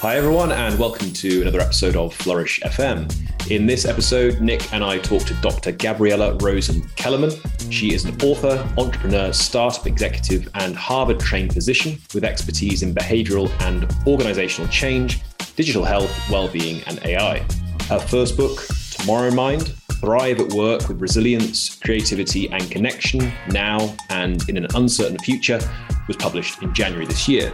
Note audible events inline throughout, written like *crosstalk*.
Hi, everyone, and welcome to another episode of Flourish FM. In this episode, Nick and I talk to Dr. Gabriella Rosen Kellerman. She is an author, entrepreneur, startup executive, and Harvard trained physician with expertise in behavioral and organizational change, digital health, well being, and AI. Her first book, Tomorrowmind Thrive at Work with Resilience, Creativity, and Connection Now and in an Uncertain Future, was published in January this year.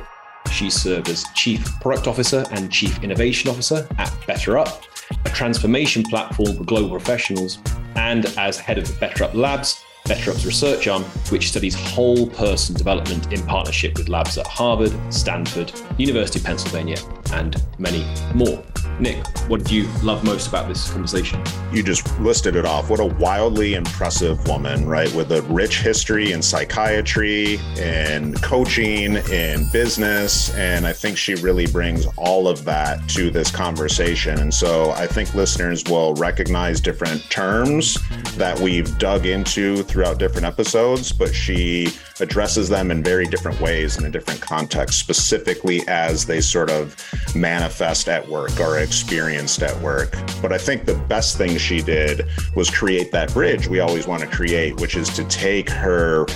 She served as Chief Product Officer and Chief Innovation Officer at BetterUp, a transformation platform for global professionals, and as head of BetterUp Labs, BetterUp's research arm, which studies whole person development in partnership with labs at Harvard, Stanford, University of Pennsylvania, and many more. Nick, what do you love most about this conversation? You just listed it off. What a wildly impressive woman, right? With a rich history in psychiatry and coaching and business. And I think she really brings all of that to this conversation. And so I think listeners will recognize different terms that we've dug into throughout different episodes, but she addresses them in very different ways in a different context, specifically as they sort of manifest at work or experienced at work. But I think the best thing she did was create that bridge we always want to create, which is to take her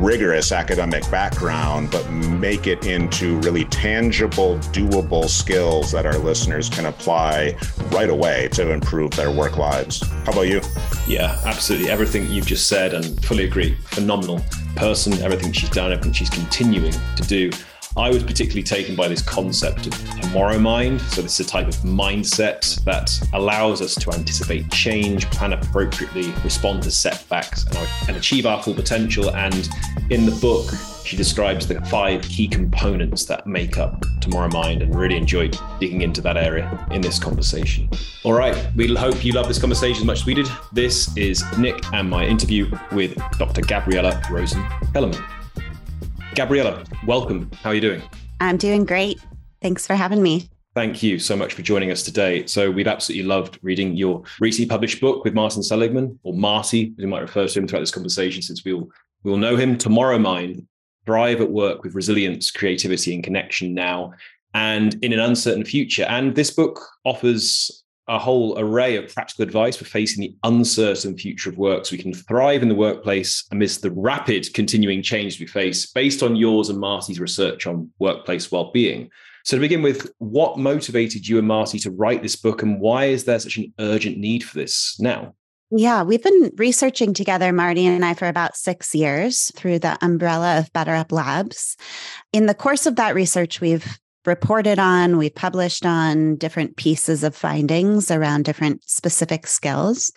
rigorous academic background, but make it into really tangible, doable skills that our listeners can apply right away to improve their work lives. How about you? Yeah, absolutely. Everything you've just said and fully agree. Phenomenal person, everything she's done, everything she's continuing to do. I was particularly taken by this concept of tomorrow mind. So, this is a type of mindset that allows us to anticipate change, plan appropriately, respond to setbacks, and, and achieve our full potential. And in the book, she describes the five key components that make up Tomorrow Mind and really enjoyed digging into that area in this conversation. All right, we hope you love this conversation as much as we did. This is Nick and my interview with Dr. Gabriella Rosen Kellerman. Gabriella, welcome. How are you doing? I'm doing great. Thanks for having me. Thank you so much for joining us today. So, we've absolutely loved reading your recently published book with Martin Seligman, or Marty, as you might refer to him throughout this conversation, since we'll we'll know him. Tomorrowmind thrive at work with resilience, creativity, and connection now and in an uncertain future. And this book offers a whole array of practical advice for facing the uncertain future of work so we can thrive in the workplace amidst the rapid continuing change we face based on yours and Marty's research on workplace well-being. So to begin with, what motivated you and Marty to write this book and why is there such an urgent need for this now? Yeah, we've been researching together, Marty and I, for about six years through the umbrella of BetterUp Labs. In the course of that research, we've reported on, we published on different pieces of findings around different specific skills,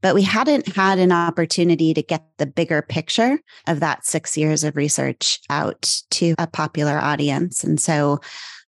but we hadn't had an opportunity to get the bigger picture of that six years of research out to a popular audience. And so,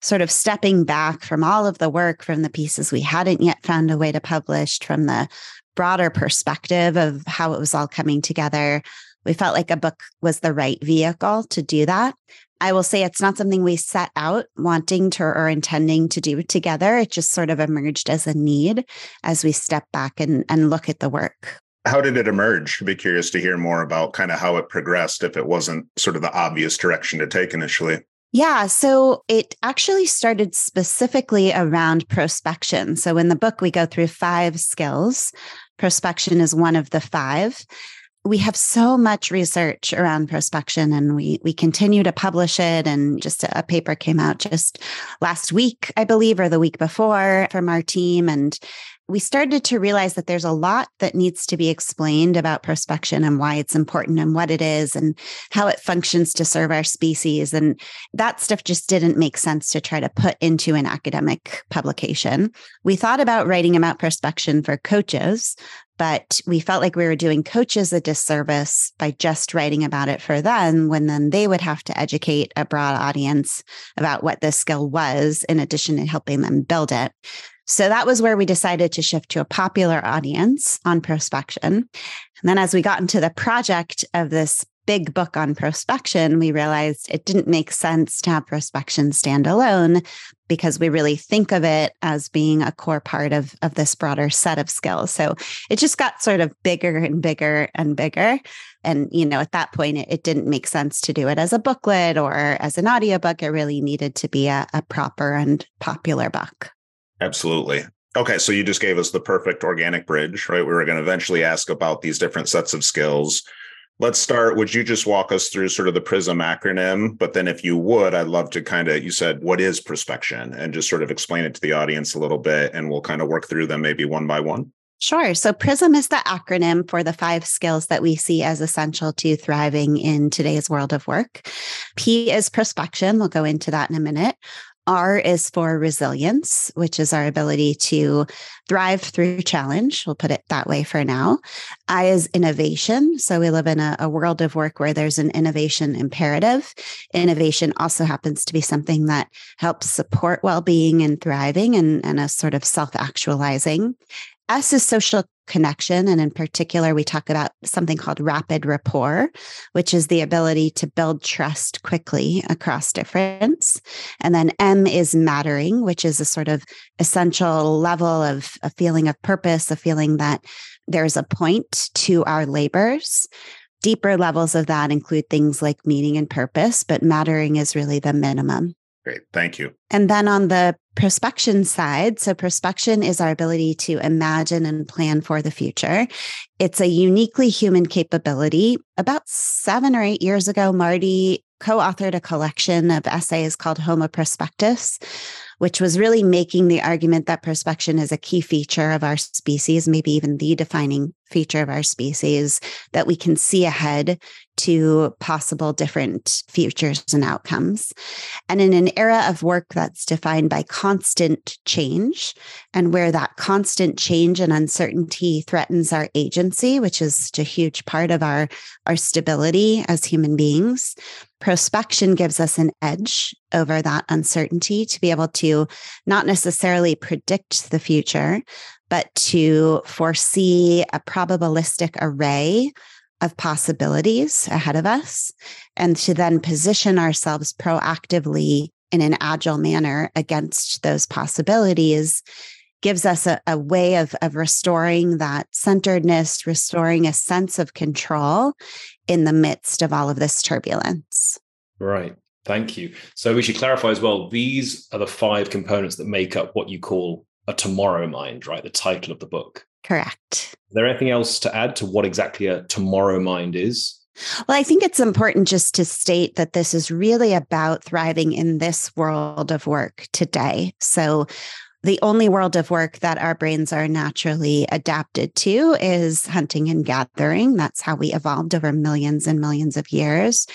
sort of stepping back from all of the work from the pieces we hadn't yet found a way to publish, from the broader perspective of how it was all coming together. We felt like a book was the right vehicle to do that. I will say it's not something we set out wanting to or intending to do together. It just sort of emerged as a need as we step back and, and look at the work. How did it emerge? I'd be curious to hear more about kind of how it progressed if it wasn't sort of the obvious direction to take initially. Yeah, so it actually started specifically around prospection. So in the book, we go through five skills. Prospection is one of the five. We have so much research around prospection and we we continue to publish it. And just a, a paper came out just last week I believe or the week before from our team. And we started to realize that there's a lot that needs to be explained about prospection and why it's important and what it is and how it functions to serve our species. And that stuff just didn't make sense to try to put into an academic publication. We thought about writing about prospection for coaches, but we felt like we were doing coaches a disservice by just writing about it for them when then they would have to educate a broad audience about what this skill was in addition to helping them build it so that was where we decided to shift to a popular audience on prospection. And then as we got into the project of this big book on prospection, we realized it didn't make sense to have prospection stand alone because we really think of it as being a core part of, of this broader set of skills. So it just got sort of bigger and bigger and bigger. And, you know, at that point, it, it didn't make sense to do it as a booklet or as an audiobook. It really needed to be a, a proper and popular book. Absolutely. Okay, so you just gave us the perfect organic bridge, right? We were going to eventually ask about these different sets of skills. Let's start. Would you just walk us through sort of the PRISM acronym? But then, if you would, I'd love to kind of, you said, what is prospection? And just sort of explain it to the audience a little bit, and we'll kind of work through them maybe one by one. Sure. So PRISM is the acronym for the five skills that we see as essential to thriving in today's world of work. P is prospection. We'll go into that in a minute. R is for resilience, which is our ability to thrive through challenge. We'll put it that way for now. I is innovation. So we live in a, a, world of work where there's an innovation imperative. Innovation also happens to be something that helps support well being and thriving and, and a sort of self actualizing. S is social connection. And in particular, we talk about something called rapid rapport, which is the ability to build trust quickly across difference. And then M is mattering, which is a sort of essential level of a feeling of purpose, a feeling that there's a point to our labors. Deeper levels of that include things like meaning and purpose, but mattering is really the minimum. Great. Thank you. And then on the prospection side, so prospection is our ability to imagine and plan for the future. It's a uniquely human capability. About seven or eight years ago, Marty co authored a collection of essays called Homo Prospectus, which was really making the argument that prospection is a key feature of our species, maybe even the defining feature of our species, that we can see ahead to possible different futures and outcomes. And in an era of work that's defined by constant change, and where that constant change and uncertainty threatens our agency, which is a huge part of our, our stability as human beings, prospection gives us an edge over that uncertainty to be able to not necessarily predict the future, but to foresee a probabilistic array of possibilities ahead of us and to then position ourselves proactively in an agile manner against those possibilities gives us a, a way of, of restoring that centeredness, restoring a sense of control in the midst of all of this turbulence. Right. Thank you. So we should clarify as well these are the five components that make up what you call a tomorrow mind, right? The title of the book. Correct. Is there anything else to add to what exactly a tomorrow mind is? Well, I think it's important just to state that this is really about thriving in this world of work today. So, the only world of work that our brains are naturally adapted to is hunting and gathering. That's how we evolved over millions and millions of years.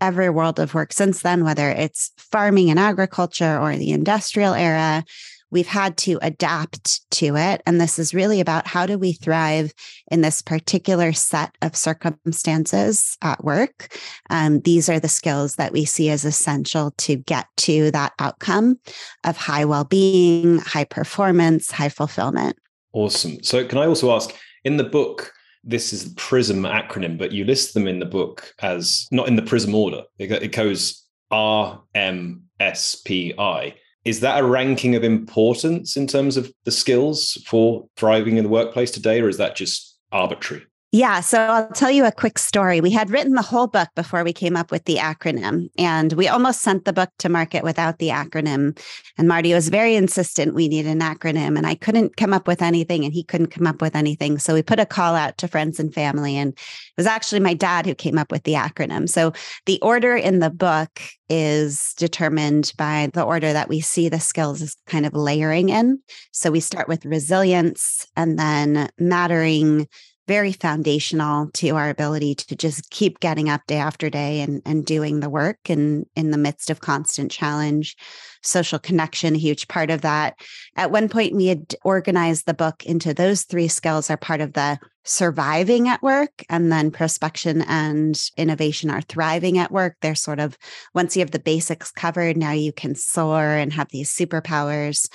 Every world of work since then, whether it's farming and agriculture or the industrial era, we've had to adapt to it. And this is really about how do we thrive in this particular set of circumstances at work. Um, these are the skills that we see as essential to get to that outcome of high well being, high performance, high fulfillment. Awesome. So, can I also ask in the book, this is the PRISM acronym, but you list them in the book as not in the PRISM order. It goes R M S P I is that a ranking of importance in terms of the skills for thriving in the workplace today, or is that just arbitrary? Yeah. So I'll tell you a quick story. We had written the whole book before we came up with the acronym, and we almost sent the book to market without the acronym. And Marty was very insistent we need an acronym, and I couldn't come up with anything, and he couldn't come up with anything. So we put a call out to friends and family, and it was actually my dad who came up with the acronym. So the order in the book is determined by the order that we see the skills is kind of layering in. So we start with resilience and then mattering very foundational to our ability to just keep getting up day after day and, and doing the work and in the midst of constant challenge. Social connection a huge part of that. At one point we had organized the book into those three skills are part of the surviving at work and then prospection and innovation are thriving at work. They're sort of once you have the basics covered now you can soar and have these superpowers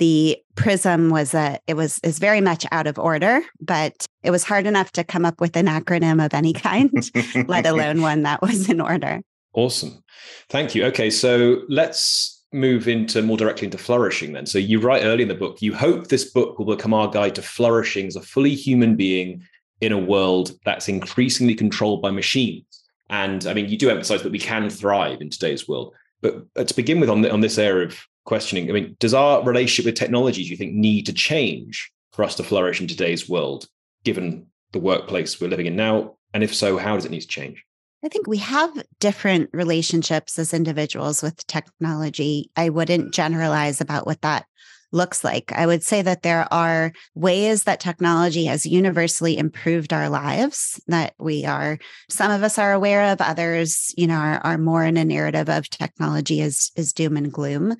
the prism was a it was is very much out of order but it was hard enough to come up with an acronym of any kind *laughs* let alone *laughs* one that was in order. Awesome. Thank you. Okay so let's move into more directly into flourishing then. So you write early in the book you hope this book will become our guide to flourishing as a fully human being in a world that's increasingly controlled by machines. And i mean you do emphasize that we can thrive in today's world but uh, to begin with on, the, on this area of questioning. I mean does our relationship with technology do you think need to change for us to flourish in today's world given the workplace we're living in now? And if so how does it need to change? I think we have different relationships as individuals with technology. I wouldn't generalize about what that looks like. I would say that there are ways that technology has universally improved our lives that we are, some of us are aware of, others, you know, are, are more in a narrative of technology as is doom and gloom.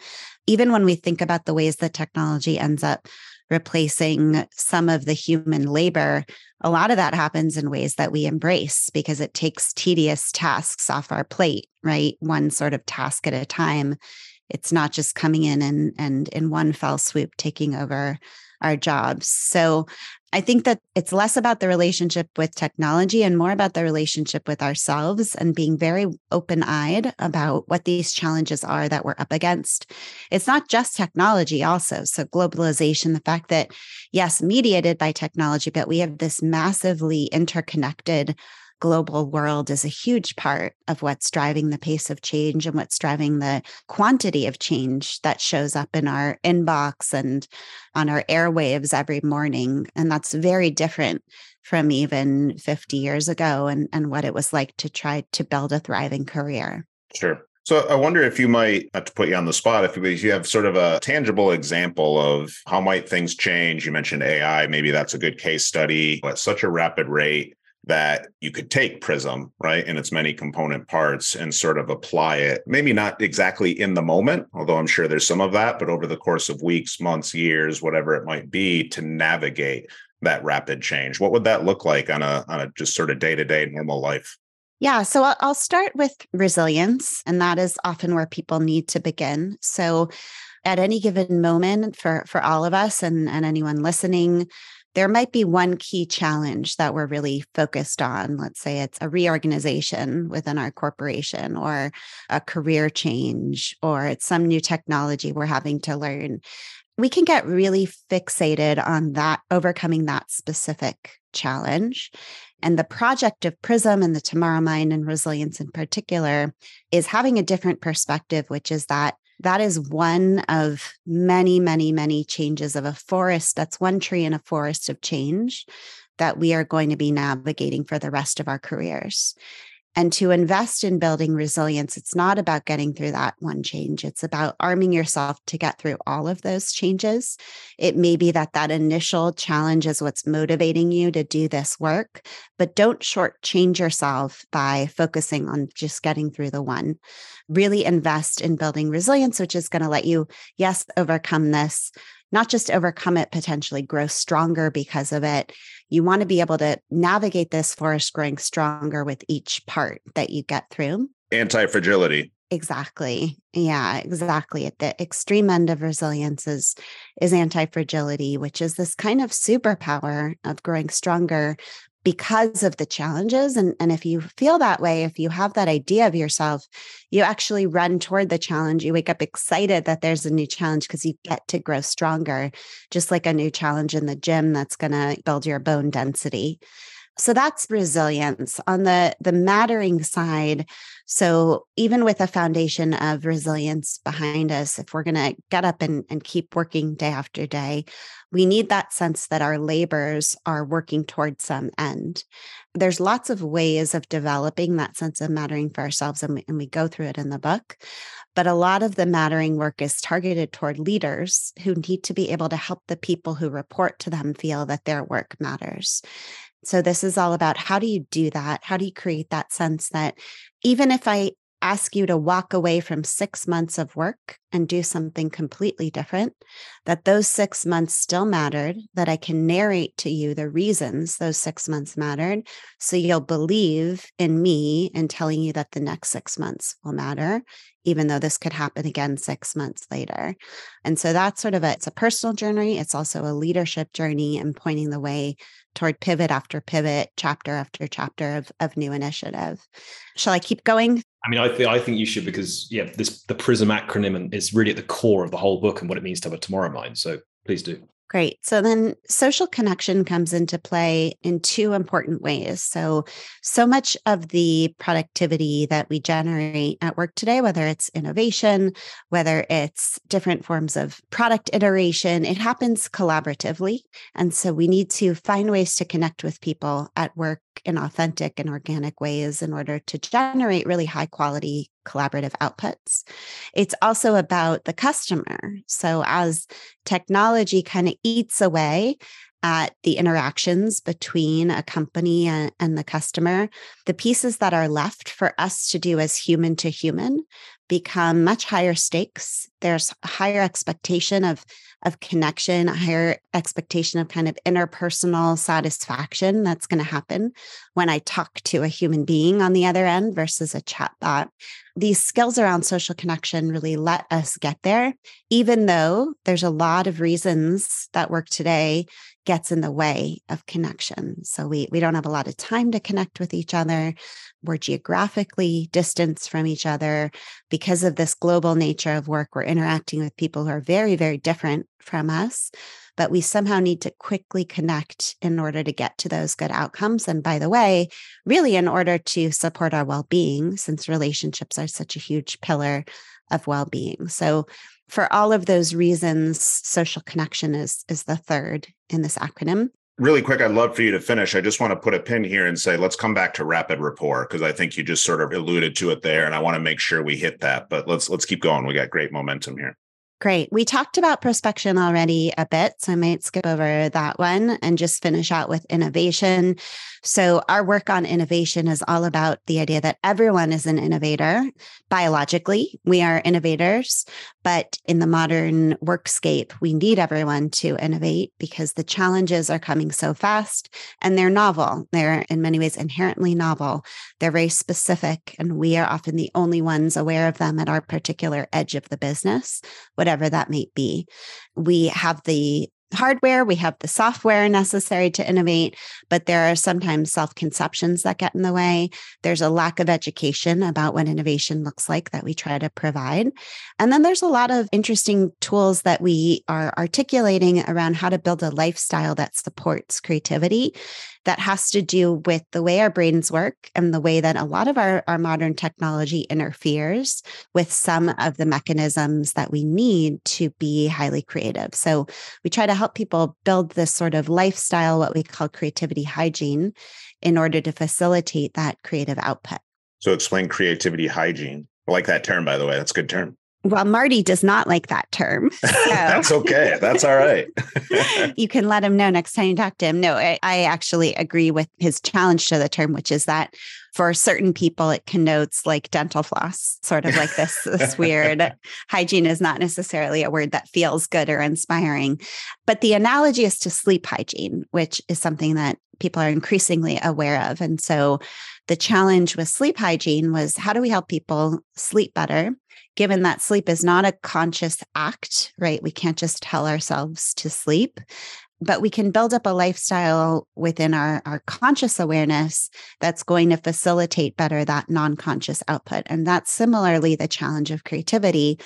Even when we think about the ways that technology ends up replacing some of the human labor, a lot of that happens in ways that we embrace because it takes tedious tasks off our plate, right? One sort of task at a time. It's not just coming in and and in one fell swoop taking over our jobs. So I think that it's less about the relationship with technology and more about the relationship with ourselves and being very open eyed about what these challenges are that we're up against. It's not just technology, also. So, globalization, the fact that, yes, mediated by technology, but we have this massively interconnected global world is a huge part of what's driving the pace of change and what's driving the quantity of change that shows up in our inbox and on our airwaves every morning. And that's very different from even 50 years ago and, and what it was like to try to build a thriving career. Sure. So I wonder if you might not to put you on the spot, if you have sort of a tangible example of how might things change. You mentioned AI, maybe that's a good case study at such a rapid rate that you could take Prism, right, in its many component parts and sort of apply it, maybe not exactly in the moment, although I'm sure there's some of that, but over the course of weeks, months, years, whatever it might be to navigate that rapid change. What would that look like on a on a just sort of day-to-day normal life? Yeah, so I'll start with resilience, and that is often where people need to begin. So at any given moment for for all of us and, and anyone listening, there might be one key challenge that we're really focused on. Let's say it's a reorganization within our corporation or a career change or it's some new technology we're having to learn. We can get really fixated on that, overcoming that specific challenge. And the project of Prism and the Tomorrow Mind and resilience in particular is having a different perspective, which is that that is one of many, many, many changes of a forest. That's one tree in a forest of change that we are going to be navigating for the rest of our careers. And to invest in building resilience, it's not about getting through that one change. It's about arming yourself to get through all of those changes. It may be that that initial challenge is what's motivating you to do this work, but don't shortchange yourself by focusing on just getting through the one. Really invest in building resilience, which is going to let you, yes, overcome this not just overcome it, potentially grow stronger because of it. You want to be able to navigate this forest growing stronger with each part that you get through. Anti fragility. Exactly. Yeah, exactly. At the extreme end of resilience is, is anti fragility, which is this kind of superpower of growing stronger because of the challenges. And, and if you feel that way, if you have that idea of yourself, you actually run toward the challenge. You wake up excited that there's a new challenge because you get to grow stronger, just like a new challenge in the gym that's going to build your bone density. So that's resilience. On the the mattering side, so even with a foundation of resilience behind us, if we're going to get up and, and keep working day after day, we need that sense that our labors are working towards some end. There's lots of ways of developing that sense of mattering for ourselves, and we, and we go through it in the book. But a lot of the mattering work is targeted toward leaders who need to be able to help the people who report to them feel that their work matters. So, this is all about how do you do that? How do you create that sense that even if I ask you to walk away from six months of work and do something completely different, that those six months still mattered, that I can narrate to you the reasons those six months mattered. So you'll believe in me in telling you that the next six months will matter, even though this could happen again six months later. And so that's sort of a, it's a personal journey. It's also a leadership journey and pointing the way toward pivot after pivot, chapter after chapter of, of new initiative. Shall I keep going? I mean, I think I think you should because yeah, this the Prism acronym is really at the core of the whole book and what it means to have a tomorrow mind. So please do. Great. So then social connection comes into play in two important ways. So, so much of the productivity that we generate at work today, whether it's innovation, whether it's different forms of product iteration, it happens collaboratively. And so we need to find ways to connect with people at work in authentic and organic ways in order to generate really high quality collaborative outputs. It's also about the customer. So, as technology kind of eats away at the interactions between a company and, and, the customer, the pieces that are left for us to do as human to human become much higher stakes. There's higher expectation of of connection, a higher expectation of kind of interpersonal satisfaction that's going to happen when I talk to a human being on the other end versus a chatbot. These skills around social connection really let us get there, even though there's a lot of reasons that work today gets in the way of connection. So we we don't have a lot of time to connect with each other. We're geographically distanced from each other because of this global nature of work. We're interacting with people who are very very different from us, but we somehow need to quickly connect in order to get to those good outcomes. And by the way, really, in order to support our well being, since relationships are such a huge pillar of well being. So, for all of those reasons, social connection is, is the third in this acronym really quick, I'd love for you to finish. I just want to put a pin here and say, let's come back to rapid rapport because I think you just sort of alluded to it there, and I want to make sure we hit that. But let's let's keep going. We got great momentum here. Great. We talked about prospection already a bit, so I might skip over that one and just finish out with innovation. So, our work on innovation is all about the idea that everyone is an innovator. Biologically, we are innovators, but in the modern workscape, we need everyone to innovate because the challenges are coming so fast and they're novel. They're in many ways inherently novel. They're very specific, and we are often the only ones aware of them at our particular edge of the business, whatever that might be. We have the hardware, we have the software necessary to innovate, but there are sometimes self conceptions that get in the way. There's a lack of education about what innovation looks like that we try to provide. And then there's a lot of interesting tools that we are articulating around how to build a lifestyle that supports creativity that has to do with the way our brains work and the way that a lot of our, our modern technology interferes with some of the mechanisms that we need to be highly creative. So we try to help people build this sort of lifestyle, what we call creativity hygiene, in order to facilitate that creative output. So explain creativity hygiene. I like that term, by the way. That's a good term. Well, Marty does not like that term. *laughs* So. *laughs* That's okay. That's all right. *laughs* you can let him know next time you talk to him. No, I, I, actually agree with his challenge to the term, which is that for certain people, it connotes like dental floss, sort of like this, this weird hygiene is not necessarily a word that feels good or inspiring. But the analogy is to sleep hygiene, which is something that people are increasingly aware of. And so the challenge with sleep hygiene was how do we help people sleep better? Given that sleep is not a conscious act, right? We can't just tell ourselves to sleep, but we can build up a lifestyle within our, our conscious awareness that's going to facilitate better that non conscious output. And that's similarly the challenge of creativity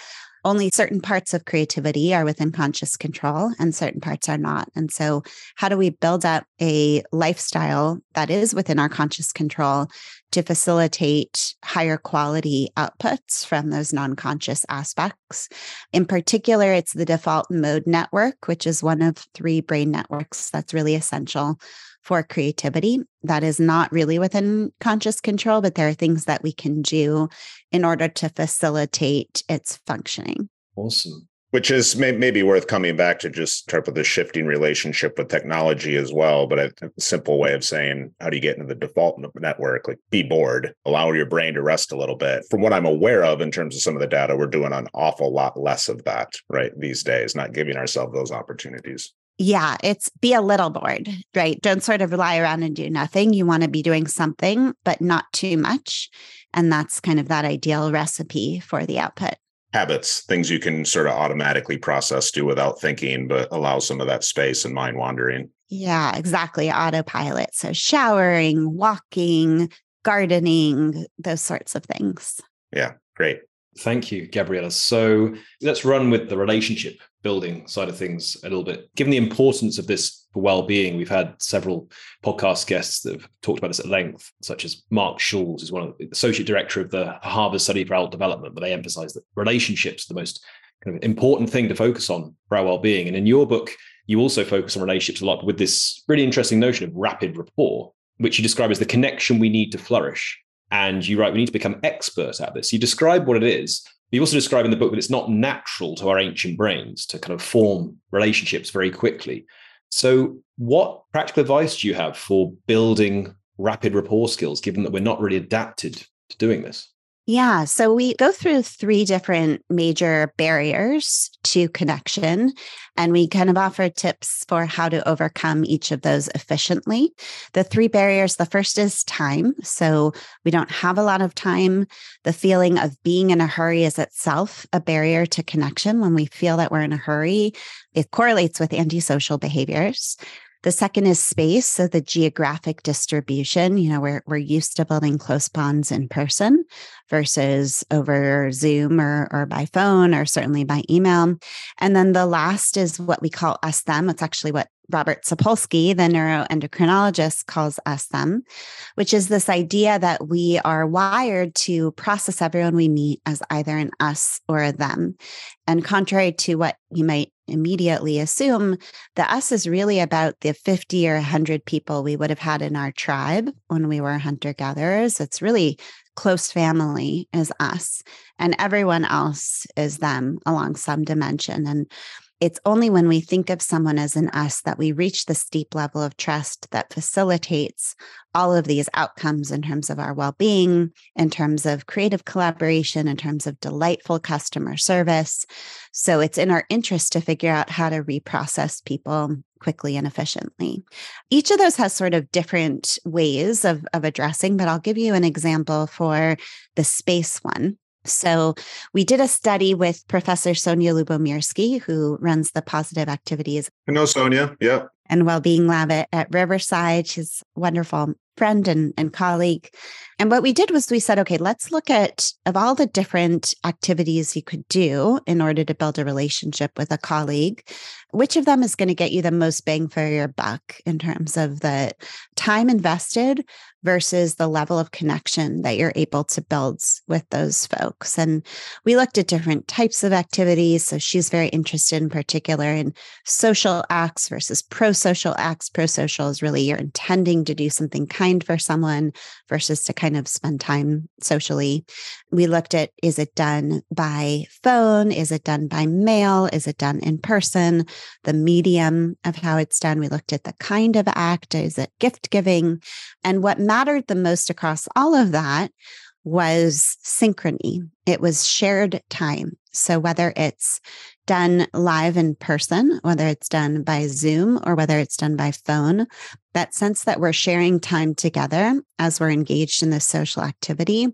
only certain parts of creativity are within conscious control and certain parts are not. And so, how do we build up a lifestyle that is within our conscious control to facilitate higher quality outputs from those non conscious aspects? In particular, it's the default mode network, which is one of three brain networks that's really essential for creativity that is not really within conscious control, but there are things that we can do in order to facilitate its functioning. Awesome. Which is may, maybe worth coming back to just type of the shifting relationship with technology as well. But a, a simple way of saying, how do you get into the default network? Like be bored, allow your brain to rest a little bit. From what I'm aware of in terms of some of the data, we're doing an awful lot less of that right these days, not giving ourselves those opportunities. Yeah, it's be a little bored, right? Don't sort of lie around and do nothing. You want to be doing something, but not too much. And that's kind of that ideal recipe for the output. Habits, things you can sort of automatically process, do without thinking, but allow some of that space and mind wandering. Yeah, exactly. Autopilot. So showering, walking, gardening, those sorts of things. Yeah, great. Thank you, Gabriella. So let's run with the relationship building side of things a little bit. Given the importance of this for well-being, we've had several podcast guests that have talked about this at length, such as Marc Schulz, who's one of the associate director of the Harvard Study for Adult Development, but they emphasize that relationships are the most kind of important thing to focus on for our well-being. And in your book, you also focus on relationships a lot with this really interesting notion of rapid rapport, which you describe as the connection we need to flourish. And you write, we need to become experts at this. You describe what it is. You also describe in the book that it's not natural to our ancient brains to kind of form relationships very quickly. So, what practical advice do you have for building rapid rapport skills, given that we're not really adapted to doing this? Yeah. So we go through three different major barriers to connection, and we kind of offer tips for how to overcome each of those efficiently. The three barriers the first is time. So we don't have a lot of time. The feeling of being in a hurry is itself a barrier to connection. When we feel that we're in a hurry, it correlates with antisocial behaviors. The second is space. So the geographic distribution, you know, we're, we're used to building close bonds in person versus over Zoom or, or by phone or certainly by email. And then the last is what we call us them. It's actually what Robert Sapolsky, the neuroendocrinologist, calls us them, which is this idea that we are wired to process everyone we meet as either an us or a them. And contrary to what you might immediately assume, the us is really about the 50 or 100 people we would have had in our tribe when we were hunter gatherers. It's really close family is us, and everyone else is them along some dimension. And it's only when we think of someone as an us that we reach the steep level of trust that facilitates all of these outcomes in terms of our well being, in terms of creative collaboration, in terms of delightful customer service. So it's in our interest to figure out how to reprocess people quickly and efficiently. Each of those has sort of different ways of, of addressing, but I'll give you an example for the space one. So, we did a study with Professor Sonja Lyubomirsky, who runs the positive activities. I know Sonja. Yep. And well-being lab at, at Riverside. She's wonderful friend and, and colleague. And what we did was we said, okay, let's look at of all the different activities you could do in order to build a relationship with a colleague, which of them is going to get you the most bang for your buck in terms of the time invested versus the level of connection that you're able to build with those folks. And we looked at different types of activities. So she's very interested in particular in social acts versus pro-social acts. Pro-social is really you're intending to do something kind for someone versus to kind of spend time socially. We looked at is it done by phone? Is it done by mail? Is it done in person? The medium of how it's done. We looked at the kind of act. Is it gift giving? And what mattered the most across all of that was synchrony. It was shared time. So whether it's done live in person, whether it's done by Zoom or whether it's done by phone, that sense that we're sharing time together as we're engaged in this social activity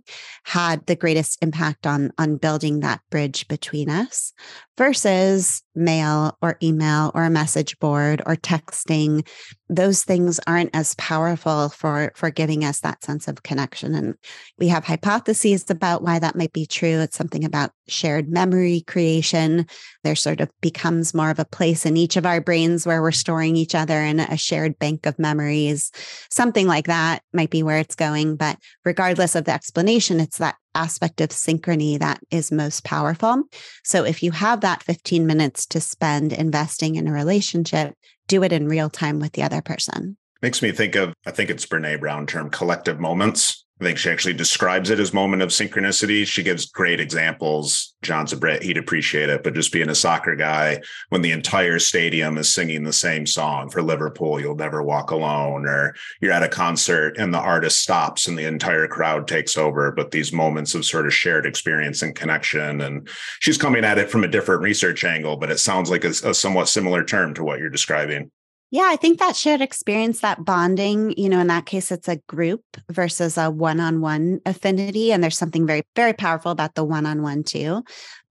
had the greatest impact on, on building that bridge between us versus mail or email or a message board or texting. Those things aren't as powerful for, for giving us that sense of connection. And we have hypotheses about why that might be true. It's something about shared memory creation. There sort of becomes more of a place in each of our brains where we're storing each other in a shared bank of memories. Something like that might be where it's going. But regardless of the explanation, it's that aspect of synchrony that is most powerful. So if you have that 15 minutes to spend investing in a relationship, do it in real time with the other person. Makes me think of, I think it's Brene Brown term, collective moments I think she actually describes it as moment of synchronicity. She gives great examples. John's a Brit, he'd appreciate it, but just being a soccer guy, when the entire stadium is singing the same song for Liverpool, You'll Never Walk Alone, or you're at a concert and the artist stops and the entire crowd takes over, but these moments of sort of shared experience and connection. And she's coming at it from a different research angle, but it sounds like a, a somewhat similar term to what you're describing. Yeah, I think that shared experience, that bonding, you know, in that case, it's a group versus a one on one affinity. And there's something very, very powerful about the one on one too.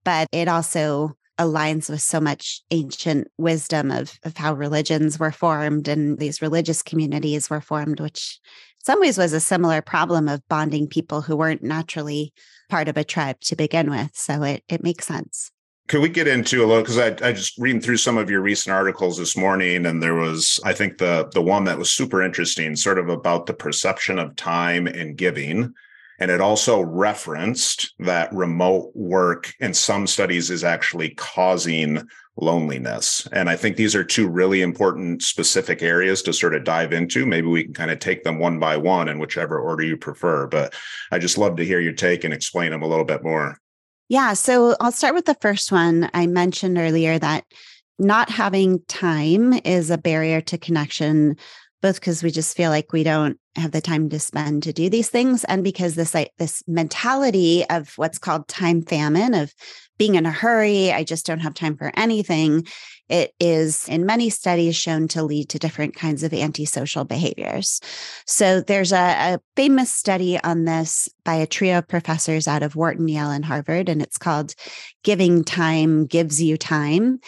But it also aligns with so much ancient wisdom of, of how religions were formed and these religious communities were formed, which some ways was a similar problem of bonding people who weren't naturally part of a tribe to begin with. So it, it makes sense. Could we get into a little because I, I just reading through some of your recent articles this morning, and there was I think the the one that was super interesting, sort of about the perception of time and giving. And it also referenced that remote work in some studies is actually causing loneliness. And I think these are two really important specific areas to sort of dive into. Maybe we can kind of take them one by one in whichever order you prefer. But I just love to hear your take and explain them a little bit more. Yeah. So I'll start with the first one. I mentioned earlier that not having time is a barrier to connection, both because we just feel like we don't have the time to spend to do these things, and because this like, this mentality of what's called time famine of being in a hurry, I just don't have time for anything, it is in many studies shown to lead to different kinds of antisocial behaviors. So there's a, a, famous study on this by a trio of professors out of Wharton, Yale, and Harvard, and it's called Giving Time Gives You Time.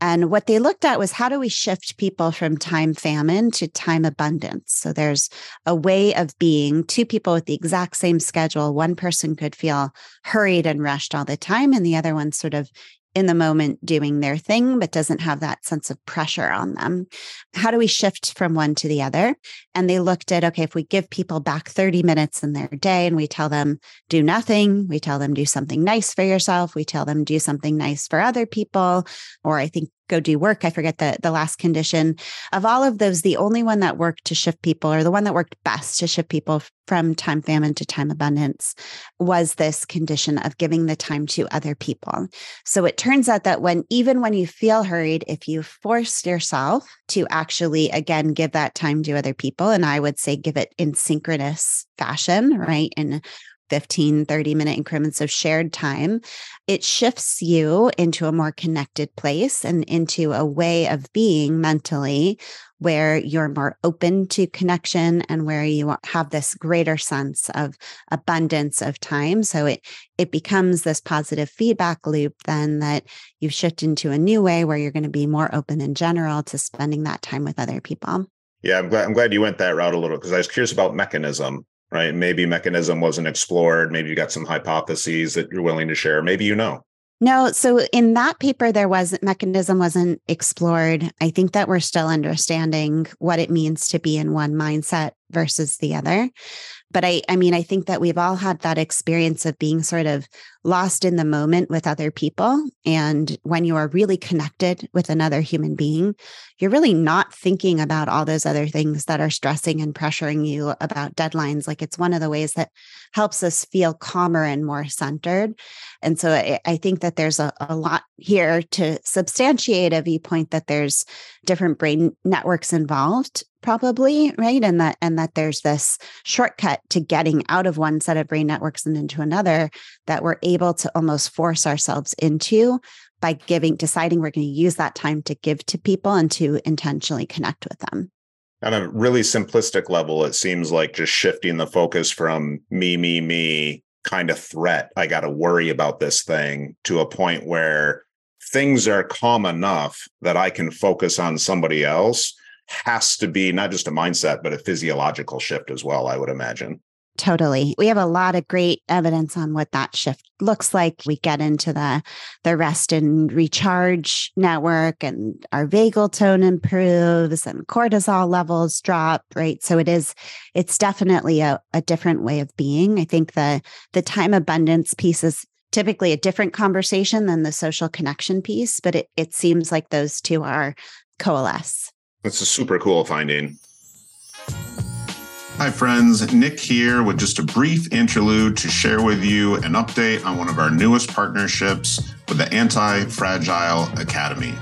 And what they looked at was how do we shift people from time famine to time abundance? So there's a way of being two people with the exact same schedule. One person could feel hurried and rushed all the time, and the other one sort of in the moment doing their thing, but doesn't have that sense of pressure on them. How do we shift from one to the other? And they looked at okay, if we give people back 30 minutes in their day and we tell them do nothing, we tell them do something nice for yourself, we tell them do something nice for other people, or I think go do work. I forget the, the last condition. Of all of those, the only one that worked to shift people, or the one that worked best to shift people from time famine to time abundance, was this condition of giving the time to other people. So it turns out that when, even when you feel hurried, if you force yourself to actually, again, give that time to other people, and I would say give it in synchronous fashion, right? In 15, 30 minute increments of shared time, it shifts you into a more connected place and into a way of being mentally where you're more open to connection and where you have this greater sense of abundance of time. So it it becomes this positive feedback loop then that you shift into a new way where you're going to be more open in general to spending that time with other people. Yeah i'm glad i'm glad you went that route a little because i was curious about mechanism right? Maybe mechanism wasn't explored. Maybe you got some hypotheses that you're willing to share. Maybe you know. No, so in that paper, there was mechanism wasn't explored. I think that we're still understanding what it means to be in one mindset versus the other but I, I mean, I think that we've all had that experience of being sort of lost in the moment with other people. And when you are really connected with another human being, you're really not thinking about all those other things that are stressing and pressuring you about deadlines. Like it's one of the ways that helps us feel calmer and more centered. And so I, I think that there's a, a lot here to substantiate a viewpoint that there's different brain networks involved probably right? And that and that there's this shortcut to getting out of one set of brain networks and into another that we're able to almost force ourselves into by giving deciding we're going to use that time to give to people and to intentionally connect with them. On a really simplistic level it seems like just shifting the focus from me me me kind of threat i got to worry about this thing to a point where things are calm enough that i can focus on somebody else has to be not just a mindset, but a physiological shift as well, I would imagine. Totally. We have a lot of great evidence on what that shift looks like. We get into the the rest and recharge network and our vagal tone improves and cortisol levels drop, right? So it is it's definitely a, a different way of being. I think the the time abundance piece is typically a different conversation than the social connection piece, but it, it seems like those two are coalesce. That's a super cool finding. Hi, friends. Nick here with just a brief interlude to share with you an update on one of our newest partnerships with the Anti Fragile Academy.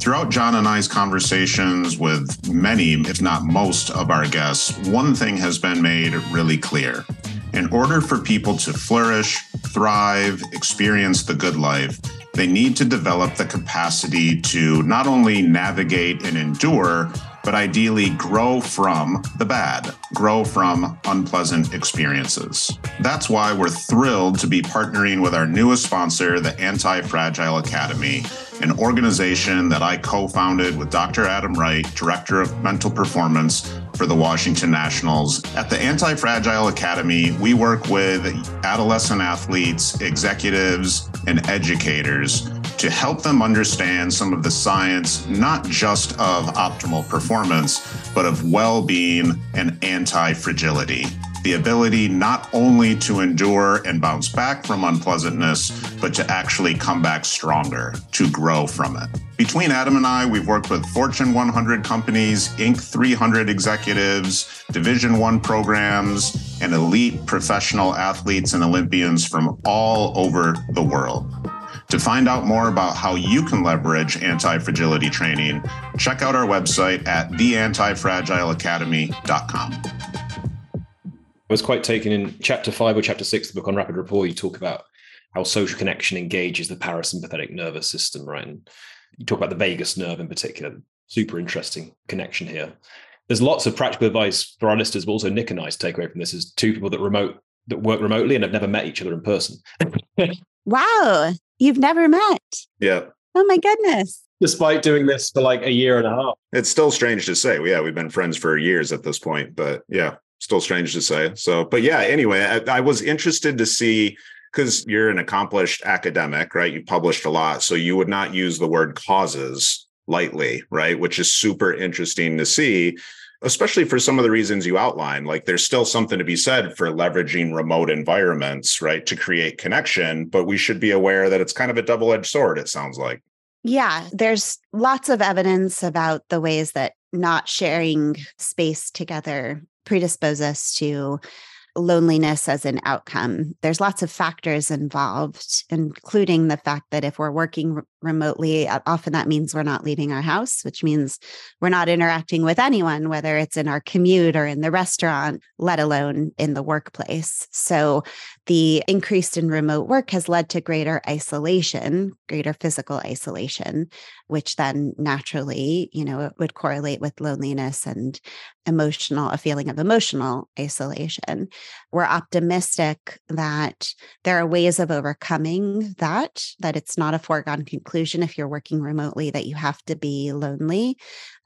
Throughout John and I's conversations with many, if not most, of our guests, one thing has been made really clear. In order for people to flourish, thrive, experience the good life, they need to develop the capacity to not only navigate and endure, but ideally grow from the bad, grow from unpleasant experiences. That's why we're thrilled to be partnering with our newest sponsor, the Anti Fragile Academy an organization that I co founded with Dr. Adam Wright, Director of Mental Performance for the Washington Nationals. At the Anti Fragile Academy, we work with adolescent athletes, executives, and educators to help them understand some of the science, not just of optimal performance, but of well being and anti fragility the ability not only to endure and bounce back from unpleasantness, but to actually come back stronger, to grow from it. Between Adam and I, we've worked with Fortune 100 companies, Inc. 300 executives, Division 1 programs, and elite professional athletes and Olympians from all over the world. To find out more about how you can leverage anti fragility training, check out our website at theantifragileacademy.com. I was quite taken in chapter five or chapter six of the book on rapid rapport. You talk about how social connection engages the parasympathetic nervous system, right? And you talk about the vagus nerve in particular. Super interesting connection here. There's lots of practical advice for our listeners, but also Nick and I's takeaway from this is two people that remote that work remotely and have never met each other in person. *laughs* wow, you've never met? Yeah. Oh my goodness. Despite doing this for like a year and a half. It's still strange to say. Yeah, we've been friends for years at this point, but yeah still strange to say. So, but yeah, anyway, I, I was interested to see because you're an accomplished academic, right? You published a lot. So you would not use the word causes lightly, right? Which is super interesting to see, especially for some of the reasons you outlined. Like there's still something to be said for leveraging remote environments, right? To create connection, but we should be aware that it's kind of a double edged sword, it sounds like. Yeah, there's lots of evidence about the ways that not sharing space together predispose us to loneliness as an outcome. There's lots of factors involved, including the fact that if we're working remotely, often that means we're not leaving our house, which means we're not interacting with anyone, whether it's in our commute or in the restaurant, let alone in the workplace. So the increase in remote work has led to greater isolation, greater physical isolation, which then naturally, you know, would correlate with loneliness and emotional, a feeling of emotional isolation. We're optimistic that there are ways of overcoming that, that it's not a foregone conclusion if you're working remotely that you have to be lonely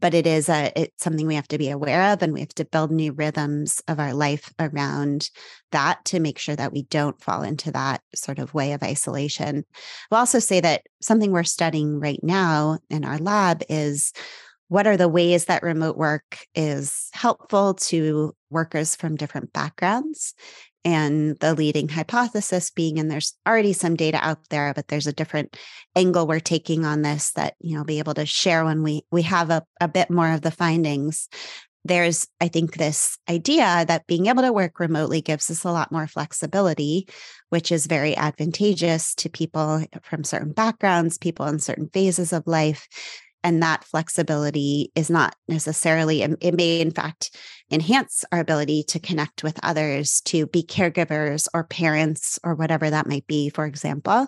but it is a it's something we have to be aware of and we have to build new rhythms of our life around that to make sure that we don't fall into that sort of way of isolation. I'll also say that something we're studying right now in our lab is what are the ways that remote work is helpful to workers from different backgrounds and the leading hypothesis being and there's already some data out there but there's a different angle we're taking on this that you know be able to share when we we have a, a bit more of the findings there's i think this idea that being able to work remotely gives us a lot more flexibility which is very advantageous to people from certain backgrounds people in certain phases of life and that flexibility is not necessarily it may in fact enhance our ability to connect with others to be caregivers or parents or whatever that might be for example.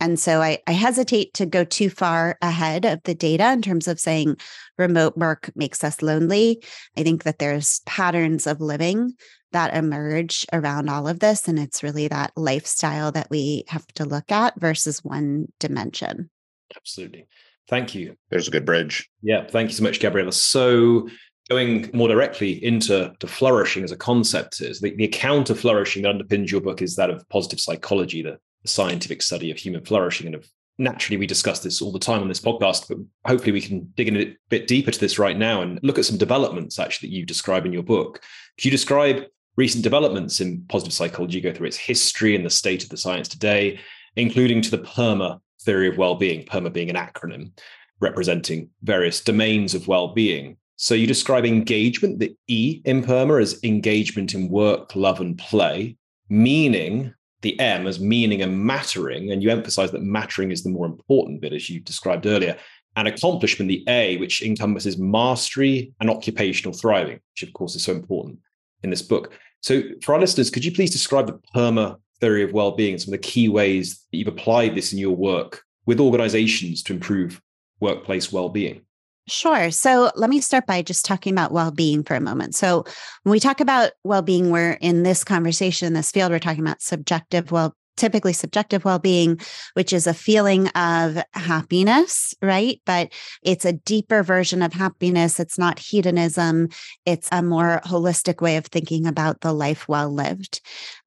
And so I, I hesitate to go too far ahead of the data in terms of saying remote work makes us lonely. I think that there's patterns of living that emerge around all of this and it's really that lifestyle that we have to look at versus one dimension. Absolutely Thank you. There's a good bridge. Yeah, thank you so much, Gabriella. So going more directly into to flourishing as a concept is the, the account of flourishing that underpins your book is that of positive psychology, the, the scientific study of human flourishing. And of, naturally, we discuss this all the time on this podcast, but hopefully we can dig in a bit deeper to this right now and look at some developments actually that you describe in your book. Could you describe recent developments in positive psychology, go through its history and the state of the science today, including to the PERMA theory of well-being, PERMA being an acronym representing various domains of well-being. So you describe engagement, the E in PERMA as engagement in work, love, and play, meaning the M as meaning and mattering, and you emphasize that mattering is the more important bit, as you described earlier, and accomplishment, the A, which encompasses mastery and occupational thriving, which of course is so important in this book. So for our listeners, could you please describe the PERMA theory of well-being and some of the key ways that you've applied this in your work with organizations to improve workplace well-being Sure. So let me start by just talking about well being for a moment. So, when we talk about well being, we're in this conversation, in this field, we're talking about subjective well typically subjective well being, which is a feeling of happiness, right? But it's a deeper version of happiness. It's not hedonism, it's a more holistic way of thinking about the life well lived.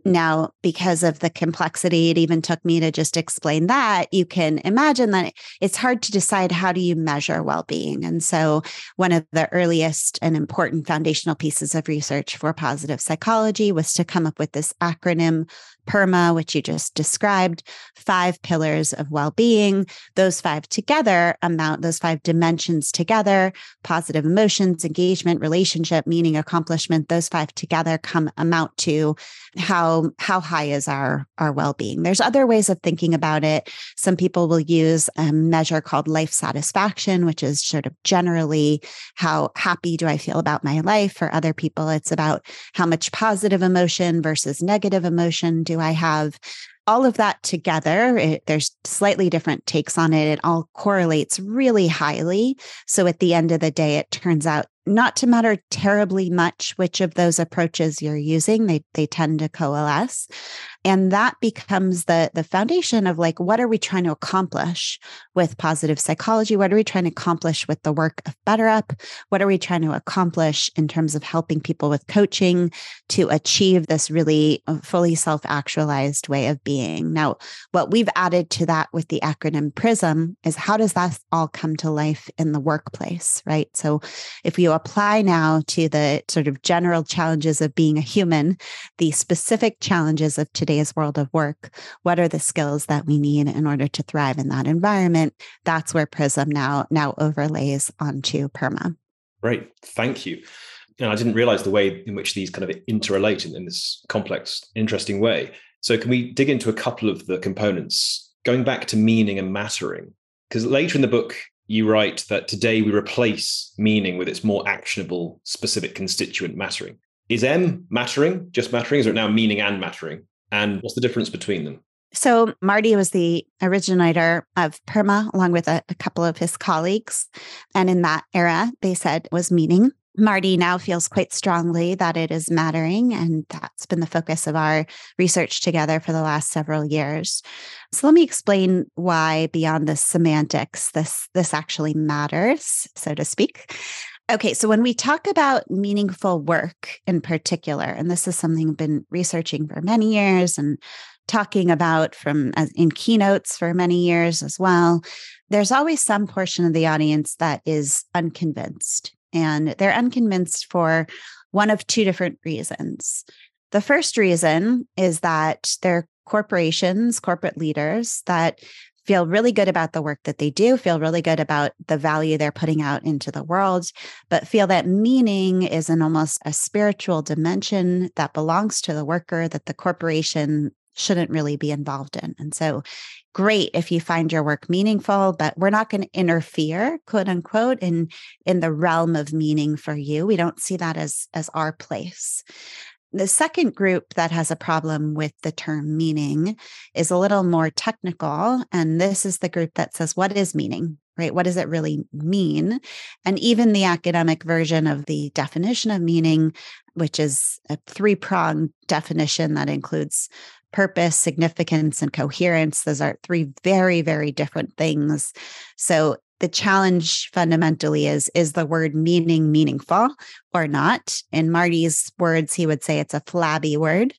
Now, because of the complexity, it even took me to just explain that. You can imagine that it's hard to decide how do you measure well being. And so, one of the earliest and important foundational pieces of research for positive psychology was to come up with this acronym PERMA, which you just described, five pillars of well being. Those five together amount, those five dimensions together positive emotions, engagement, relationship, meaning, accomplishment, those five together come amount to how, how high is our, our well being. There's other ways of thinking about it. Some people will use a measure called life satisfaction, which is sort of generally how happy do I feel about my life. For other people, it's about how much positive emotion versus negative emotion do I have? All of that together, it, there's slightly different takes on it. It all correlates really highly. So at the end of the day, it turns out not to matter terribly much which of those approaches you're using they they tend to coalesce. And that becomes the the foundation of like what are we trying to accomplish with positive psychology? What are we trying to accomplish with the work of BetterUp? What are we trying to accomplish in terms of helping people with coaching to achieve this really uh, fully self-actualized way of being? Now what we've added to that with the acronym prism is how does that all come to life in the workplace right? So if you apply now to the sort of general challenges of being a human the specific challenges of today's world of work, what are the skills that we need in order to thrive in that environment? That's where Prism now now overlays onto Perma. Great, thank you. And I didn't realize the way in which these kind of interrelate in, in this complex, interesting way. So, can we dig into a couple of the components, going back to meaning and mattering? Because later in the book, you write that today we replace meaning with its more actionable, specific constituent mattering. Is M mattering, just mattering? Is it now meaning and mattering? And what's the difference between them? So, Marty was the originator of PERMA, along with a, a, couple of his colleagues. And in that era, they said was meaning. Marty now feels quite strongly that it is mattering. And that's been the focus of our research together for the last several years. So, let me explain why, beyond the semantics, this, this actually matters, so to speak. Okay, so when we talk about meaningful work in particular, and this is something I've been researching for many years and talking about from in keynotes for many years as well, there's always some portion of the audience that is unconvinced. And they're unconvinced for one of two different reasons. The first reason is that they're corporations, corporate leaders that feel really good about the work that they do, feel really good about the value they're putting out into the world, but feel that meaning is an almost a spiritual dimension that belongs to the worker that the corporation shouldn't really be involved in. And so great if you find your work meaningful, but we're not going to interfere, quote unquote, in in the realm of meaning for you. We don't see that as as our place. The second group that has a problem with the term meaning is a little more technical. And this is the group that says, What is meaning? Right? What does it really mean? And even the academic version of the definition of meaning, which is a three pronged definition that includes purpose, significance, and coherence. Those are three very, very different things. So the challenge fundamentally is is the word meaning meaningful or not in marty's words he would say it's a flabby word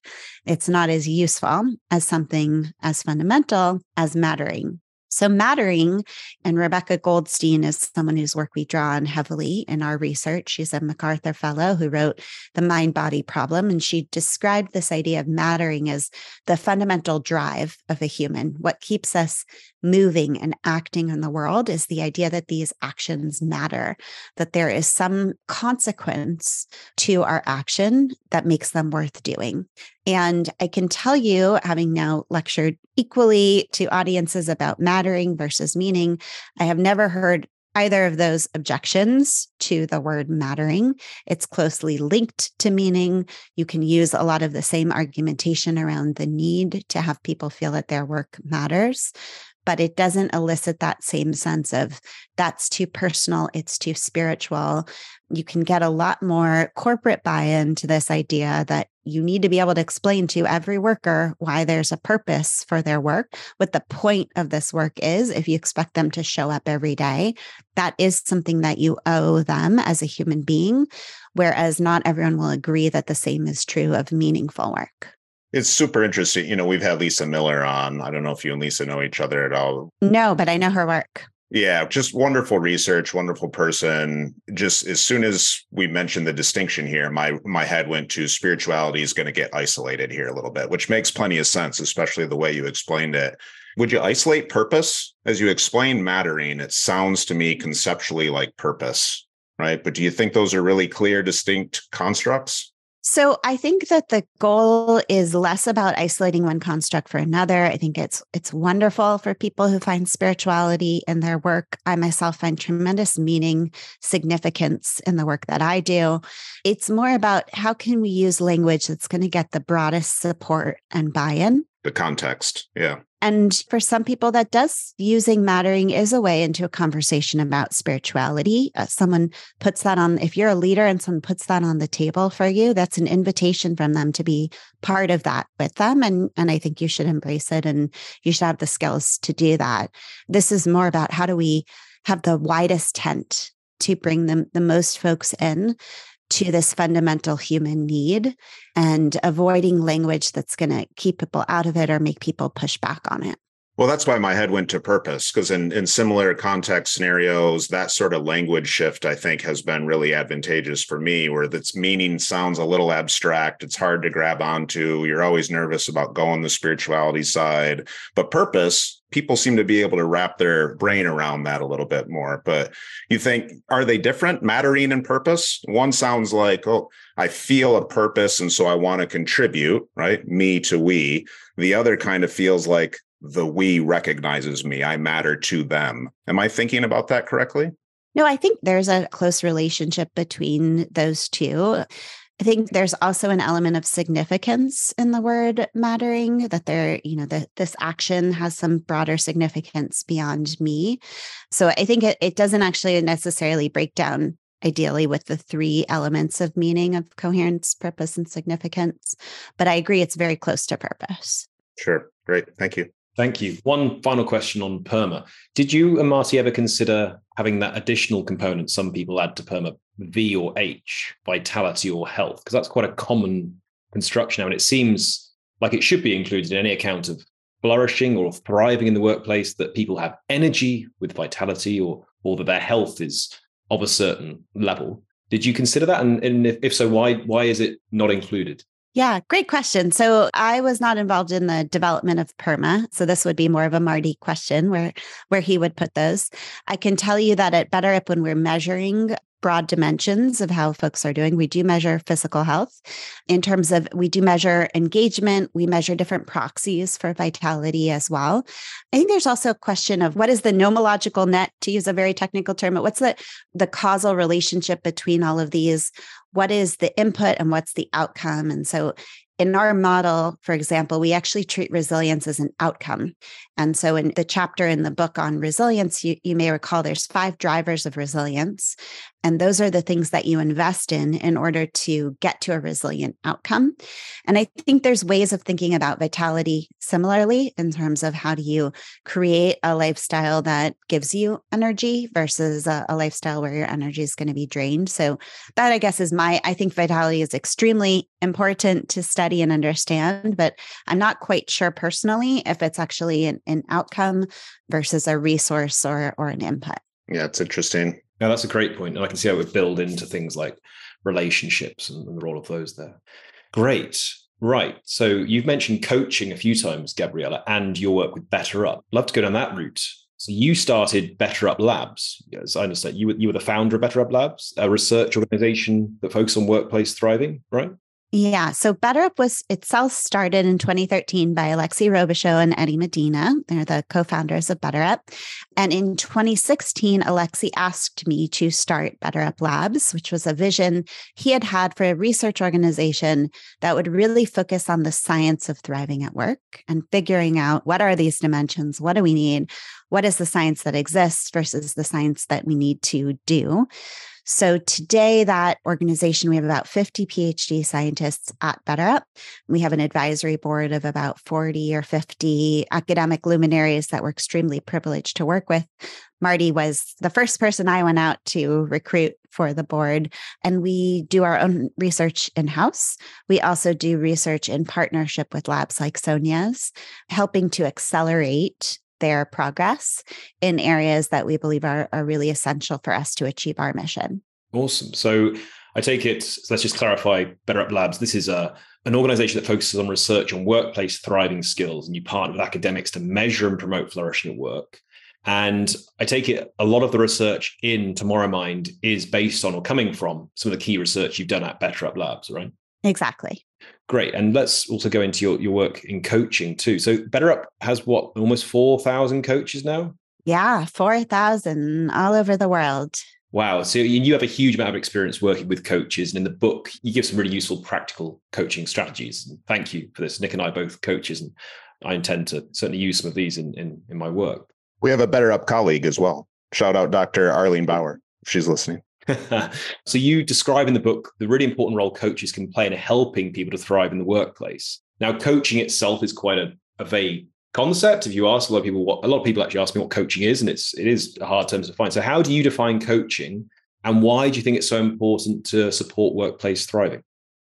it's not as useful as something as fundamental as mattering so, mattering, and Rebecca Goldstein is someone whose work we draw on heavily in our research. She's a MacArthur Fellow who wrote The Mind Body Problem. And she described this idea of mattering as the fundamental drive of a human. What keeps us moving and acting in the world is the idea that these actions matter, that there is some consequence to our action that makes them worth doing. And I can tell you, having now lectured equally to audiences about mattering versus meaning, I have never heard either of those objections to the word mattering. It's closely linked to meaning. You can use a lot of the same argumentation around the need to have people feel that their work matters. But it doesn't elicit that same sense of that's too personal, it's too spiritual. You can get a lot more corporate buy in to this idea that you need to be able to explain to every worker why there's a purpose for their work, what the point of this work is. If you expect them to show up every day, that is something that you owe them as a human being. Whereas not everyone will agree that the same is true of meaningful work. It's super interesting. You know, we've had Lisa Miller on. I don't know if you and Lisa know each other at all. No, but I know her work. Yeah, just wonderful research, wonderful person. Just as soon as we mentioned the distinction here, my my head went to spirituality is going to get isolated here a little bit, which makes plenty of sense, especially the way you explained it. Would you isolate purpose? As you explain mattering, it sounds to me conceptually like purpose, right? But do you think those are really clear, distinct constructs? So I think that the goal is less about isolating one construct for another. I think it's it's wonderful for people who find spirituality in their work. I myself find tremendous meaning, significance in the work that I do. It's more about how can we use language that's going to get the broadest support and buy-in. The context. Yeah. And for some people, that does using mattering is a way into a conversation about spirituality. Uh, someone puts that on, if you're a leader and someone puts that on the table for you, that's an invitation from them to be part of that with them. And, and I think you should embrace it and you should have the skills to do that. This is more about how do we have the widest tent to bring them the most folks in to this fundamental human need and avoiding language that's going to keep people out of it or make people push back on it. Well, that's why my head went to purpose, because in, in similar context scenarios, that sort of language shift, I think, has been really advantageous for me, where its meaning sounds a little abstract. It's hard to grab onto. You're always nervous about going the spirituality side. But purpose, people seem to be able to wrap their brain around that a little bit more. But you think, are they different, mattering and purpose? One sounds like, oh, I feel a purpose. And so I want to contribute, right? Me to we. The other kind of feels like the we recognizes me. I matter to them. Am I thinking about that correctly? No, I think there's a close relationship between those two. I think there's also an element of significance in the word mattering that there, you know, that this action has some broader significance beyond me. So I think it, it doesn't actually necessarily break down ideally with the three elements of meaning of coherence, purpose, and significance. But I agree it's very close to purpose. Sure. Great. Thank you. Thank you. One final question on PERMA. Did you and Marty ever consider having that additional component some people add to PERMA, V or H, vitality or health? Because that's quite a common construction now. And it seems like it should be included in any account of flourishing or thriving in the workplace that people have energy with vitality or, or that their health is of a certain level. Did you consider that? And, and if, if so, why, why is it not included? Yeah, great question. So I was not involved in the development of PERMA. So this would be more of a Marty question where where he would put those. I can tell you that at BetterUp when we're measuring broad dimensions of how folks are doing. We do measure physical health in terms of we do measure engagement, we measure different proxies for vitality as well. I think there's also a question of what is the nomological net to use a very technical term, but what's the the causal relationship between all of these? What is the input and what's the outcome? And so in our model, for example, we actually treat resilience as an outcome. And so, in the chapter in the book on resilience, you, you may recall there's five drivers of resilience. And those are the things that you invest in in order to get to a resilient outcome. And I think there's ways of thinking about vitality similarly in terms of how do you create a lifestyle that gives you energy versus a, a lifestyle where your energy is going to be drained. So, that I guess is my, I think vitality is extremely important to study and understand, but I'm not quite sure personally if it's actually an, an outcome versus a resource or, or an input. Yeah, it's interesting. Yeah, that's a great point. And I can see how it would build into things like relationships and, the role of those there. Great. Right. So you've mentioned coaching a few times, Gabriella, and your work with BetterUp. Love to go down that route. So you started BetterUp Labs. As I understand, you were, you were the founder of BetterUp Labs, a research organization that focuses on workplace thriving, right? Yeah. So BetterUp was itself started in 2013 by Alexi Robichaud and Eddie Medina. They're the co-founders of BetterUp. And in 2016, Alexi asked me to start BetterUp Labs, which was a vision he had had for a research organization that would really focus on the science of thriving at work and figuring out what are these dimensions? What do we need? What is the science that exists versus the science that we need to do? So today, that organization, we have about 50 PhD scientists at BetterUp. We have an advisory board of about 40 or 50 academic luminaries that we're extremely privileged to work with. Marty was the first person I went out to recruit for the board. And we do our own research in house. We also do research in partnership with labs like Sonja's, helping to accelerate their progress in areas that we believe are, are really essential for us to achieve our mission. Awesome. So I take it, so let's just clarify BetterUp Labs. This is a, an organization that focuses on research on workplace thriving skills, and you partner with academics to measure and promote flourishing at work. And I take it a lot of the research in Tomorrowmind is based on or coming from some of the key research you've done at BetterUp Labs, right? Exactly. Great. And let's also go into your, your work in coaching too. So BetterUp has what, almost 4,000 coaches now? Yeah, 4,000 all over the world. Wow. So you have a huge amount of experience working with coaches. And in the book, you give some really useful practical coaching strategies. And thank you for this. Nick and I are both coaches, and I intend to certainly use some of these in, in, in my work. We have a BetterUp colleague as well. Shout out Dr. Arlene Bauer, if she's listening. *laughs* so you describe in the book the really important role coaches can play in helping people to thrive in the workplace. Now, coaching itself is quite a, a vague concept. If you ask a lot of people what a lot of people actually ask me what coaching is, and it's it is a hard term to define. So how do you define coaching and why do you think it's so important to support workplace thriving?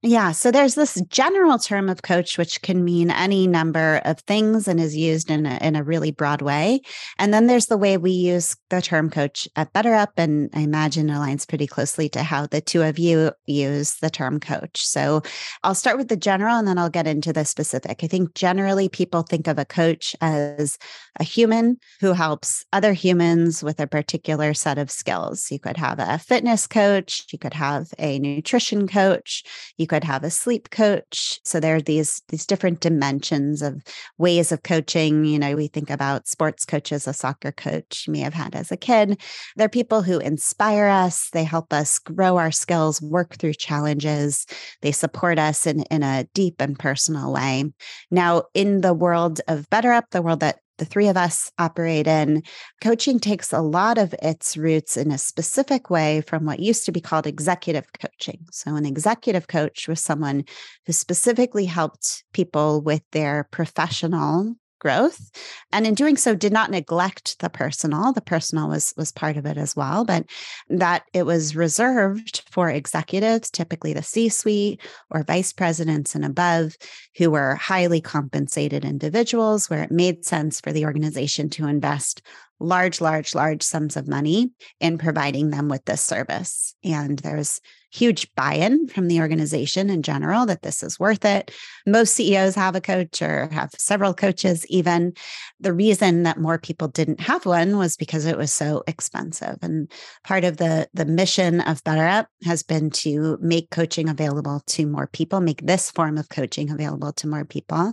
Yeah. So there's this general term of coach, which can mean any number of things and is used in a, in a really broad way. And then there's the way we use the term coach at BetterUp. And I imagine it aligns pretty closely to how the two of you use the term coach. So I'll start with the general and then I'll get into the specific. I think generally people think of a coach as a human who helps other humans with a particular set of skills. You could have a fitness coach, you could have a nutrition coach, you could have a sleep coach. So there are these these different dimensions of ways of coaching. You know, we think about sports coaches, a soccer coach you may have had as a kid. They're people who inspire us. They help us grow our skills, work through challenges. They support us in, in a deep and personal way. Now, in the world of BetterUp, the world that the three of us operate in, coaching takes a lot of its roots in a specific way from what used to be called executive coaching. So, an executive coach was someone who specifically helped people with their professional growth. And in doing so did not neglect the personal. The personal was was part of it as well but that it was reserved for executives typically the c suite or vice presidents and above who were highly compensated individuals where it made sense for the organization to invest large large large sums of money in providing them with this service. And there's huge buy in from the organization in general that this is worth it. Most CEOs have a coach or have several coaches, even. The reason that more people didn't have one was because it was so expensive. And part of the, the mission of BetterUp has been to make coaching available to more people, make this form of coaching available to more people.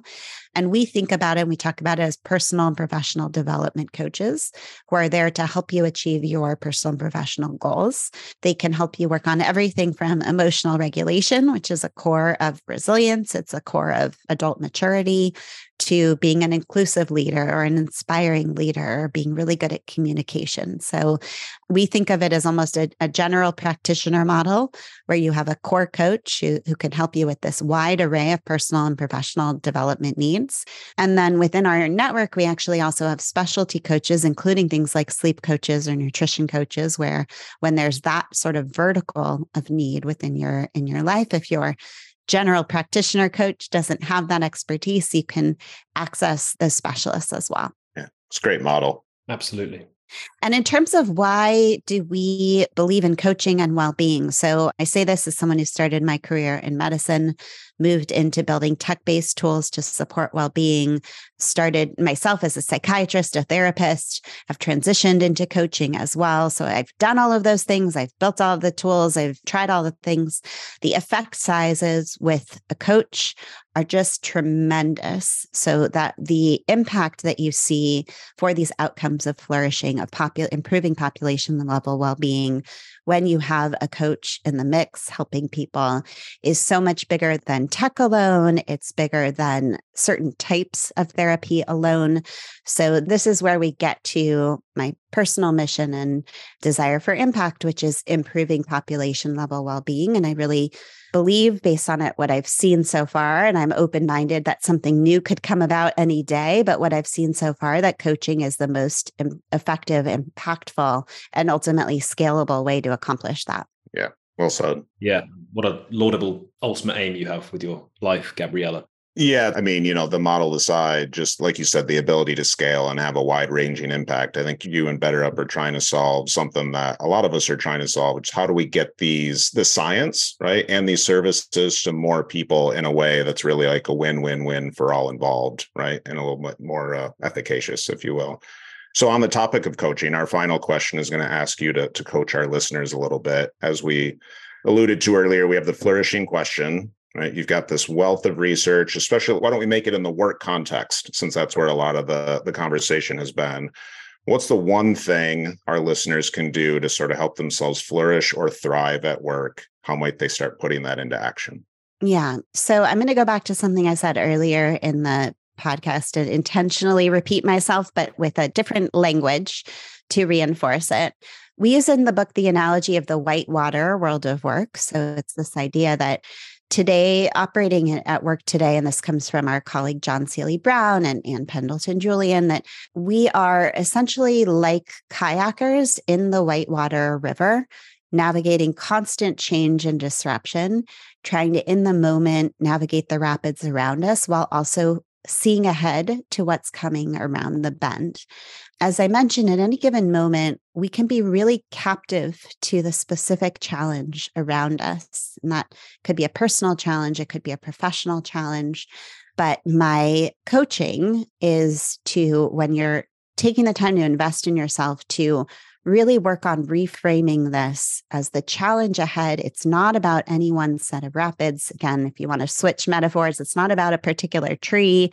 And we think about it and we talk about it as personal and professional development coaches who are there to help you achieve your personal and professional goals. They can help you work on everything everything from emotional regulation, which is a core of resilience, it's a core of adult maturity, to being an inclusive leader or an inspiring leader or being really good at communication. So we think of it as almost a, a, general practitioner model where you have a core coach who, who can help you with this wide array of personal and professional development needs. And then within our network, we actually also have specialty coaches, including things like sleep coaches or nutrition coaches, where when there's that sort of vertical of need within your in your life, if you're general practitioner coach doesn't have that expertise, you can access the specialists as well. Yeah, it's a great model. Absolutely. And in terms of why do we believe in coaching and well being? So I say this as someone who started my career in medicine, moved into building tech based tools to support well being, started myself as a psychiatrist, a therapist, I've transitioned into coaching as well. So I've done all of those things. I've built all of the tools. I've tried all the things. The effect sizes with a coach are just tremendous. So that the impact that you see for these outcomes of flourishing, of popu- improving population level well-being when you have a coach in the mix helping people is so much bigger than tech alone. It's bigger than certain types of therapy alone. So, this is where we get to my personal mission and desire for impact, which is improving population level well being. And I really believe, based on it, what I've seen so far, and I'm open minded that something new could come about any day. But what I've seen so far, that coaching is the most effective, impactful, and ultimately scalable way to accomplish that. Yeah. Well said. Yeah. What a laudable ultimate aim you have with your life, Gabriella. Yeah, I mean, you know, the model aside, just like you said, the ability to scale and have a wide ranging impact. I think you and BetterUp are trying to solve something that a lot of us are trying to solve, which is how do we get these the science, right? And these services to more people in a way that's really like a win-win-win for all involved, right? And a little bit more uh, efficacious, if you will. So on the topic of coaching, our final question is going to ask you to, to coach our listeners a little bit. As we alluded to earlier, we have the flourishing question, right? You've got this wealth of research especially why don't we make it in the work context since that's where a lot of the the conversation has been? What's the one thing our listeners can do to sort of help themselves flourish or thrive at work? How might they start putting that into action? Yeah. So i'm going to go back to something i said earlier in the podcast and intentionally repeat myself but with a different language to reinforce it. We use in the book the analogy of the white water world of work. So it's this idea that today, operating at work today, and this comes from our colleague John Seely Brown and Ann Pendleton Jullian, that we are essentially like kayakers in the Whitewater River, navigating constant change and disruption, trying to, in the moment, navigate the rapids around us while also seeing ahead to what's coming around the bend as I mentioned, at any given moment, we can be really captive to the specific challenge around us. And that could be a personal challenge, it could be a professional challenge. But my coaching is to, when you're taking the time to invest in yourself, to really work on reframing this as the challenge ahead. It's not about any one set of rapids. Again, if you want to switch metaphors, it's not about a particular tree.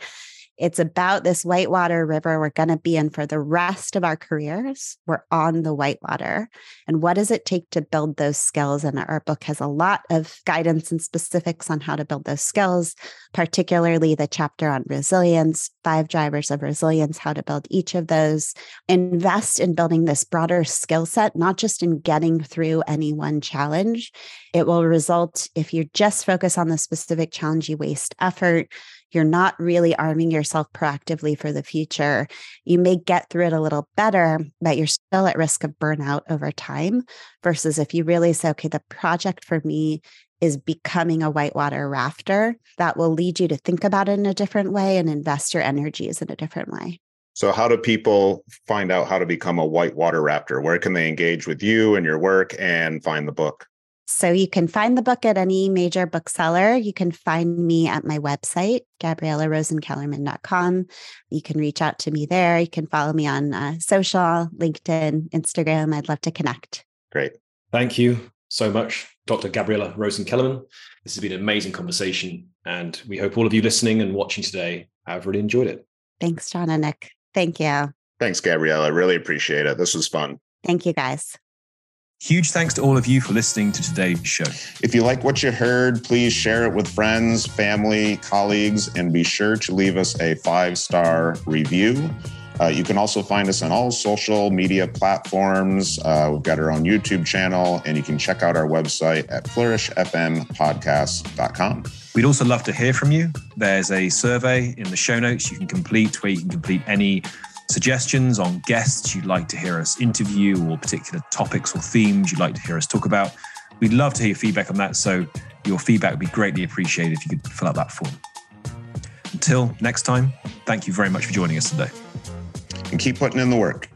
It's about this whitewater river we're going to be in for the rest of our careers. We're on the whitewater. And what does it take to build those skills? And our book has a lot of guidance and specifics on how to build those skills, particularly the chapter on resilience, five drivers of resilience, how to build each of those. Invest in building this broader skill set, not just in getting through any one challenge. It will result, if you just focus on the specific challenge, you waste effort you're not really arming yourself proactively for the future. You may get through it a little better, but you're still at risk of burnout over time. Versus if you really say, okay, the project for me is becoming a whitewater rafter, that will lead you to think about it in a different way and invest your energies in a different way. So, how do people find out how to become a whitewater rafter? Where can they engage with you and your work and find the book? So you can find the book at any major bookseller. You can find me at my website, GabriellaRosenkellerman.com. You can reach out to me there. You can follow me on uh, social, LinkedIn, Instagram. I'd love to connect. Great. Thank you so much, Dr. Gabriella Rosen-Kellerman. This has been an amazing conversation, and we hope all of you listening and watching today have really enjoyed it. Thanks, John and Nick. Thank you. Thanks, Gabriella. I really appreciate it. This was fun. Thank you, guys. Huge thanks to all of you for listening to today's show. If you like what you heard, please share it with friends, family, colleagues, and be sure to leave us a five star review. Uh, you can also find us on all social media platforms. Uh, we've got our own YouTube channel, and you can check out our website at flourishfmpodcast.com. We'd also love to hear from you. There's a survey in the show notes you can complete where you can complete any suggestions on guests you'd like to hear us interview or particular topics or themes you'd like to hear us talk about. We'd love to hear your feedback on that. So your feedback would be greatly appreciated if you could fill out that form. Until next time, thank you very much for joining us today. And keep putting in the work.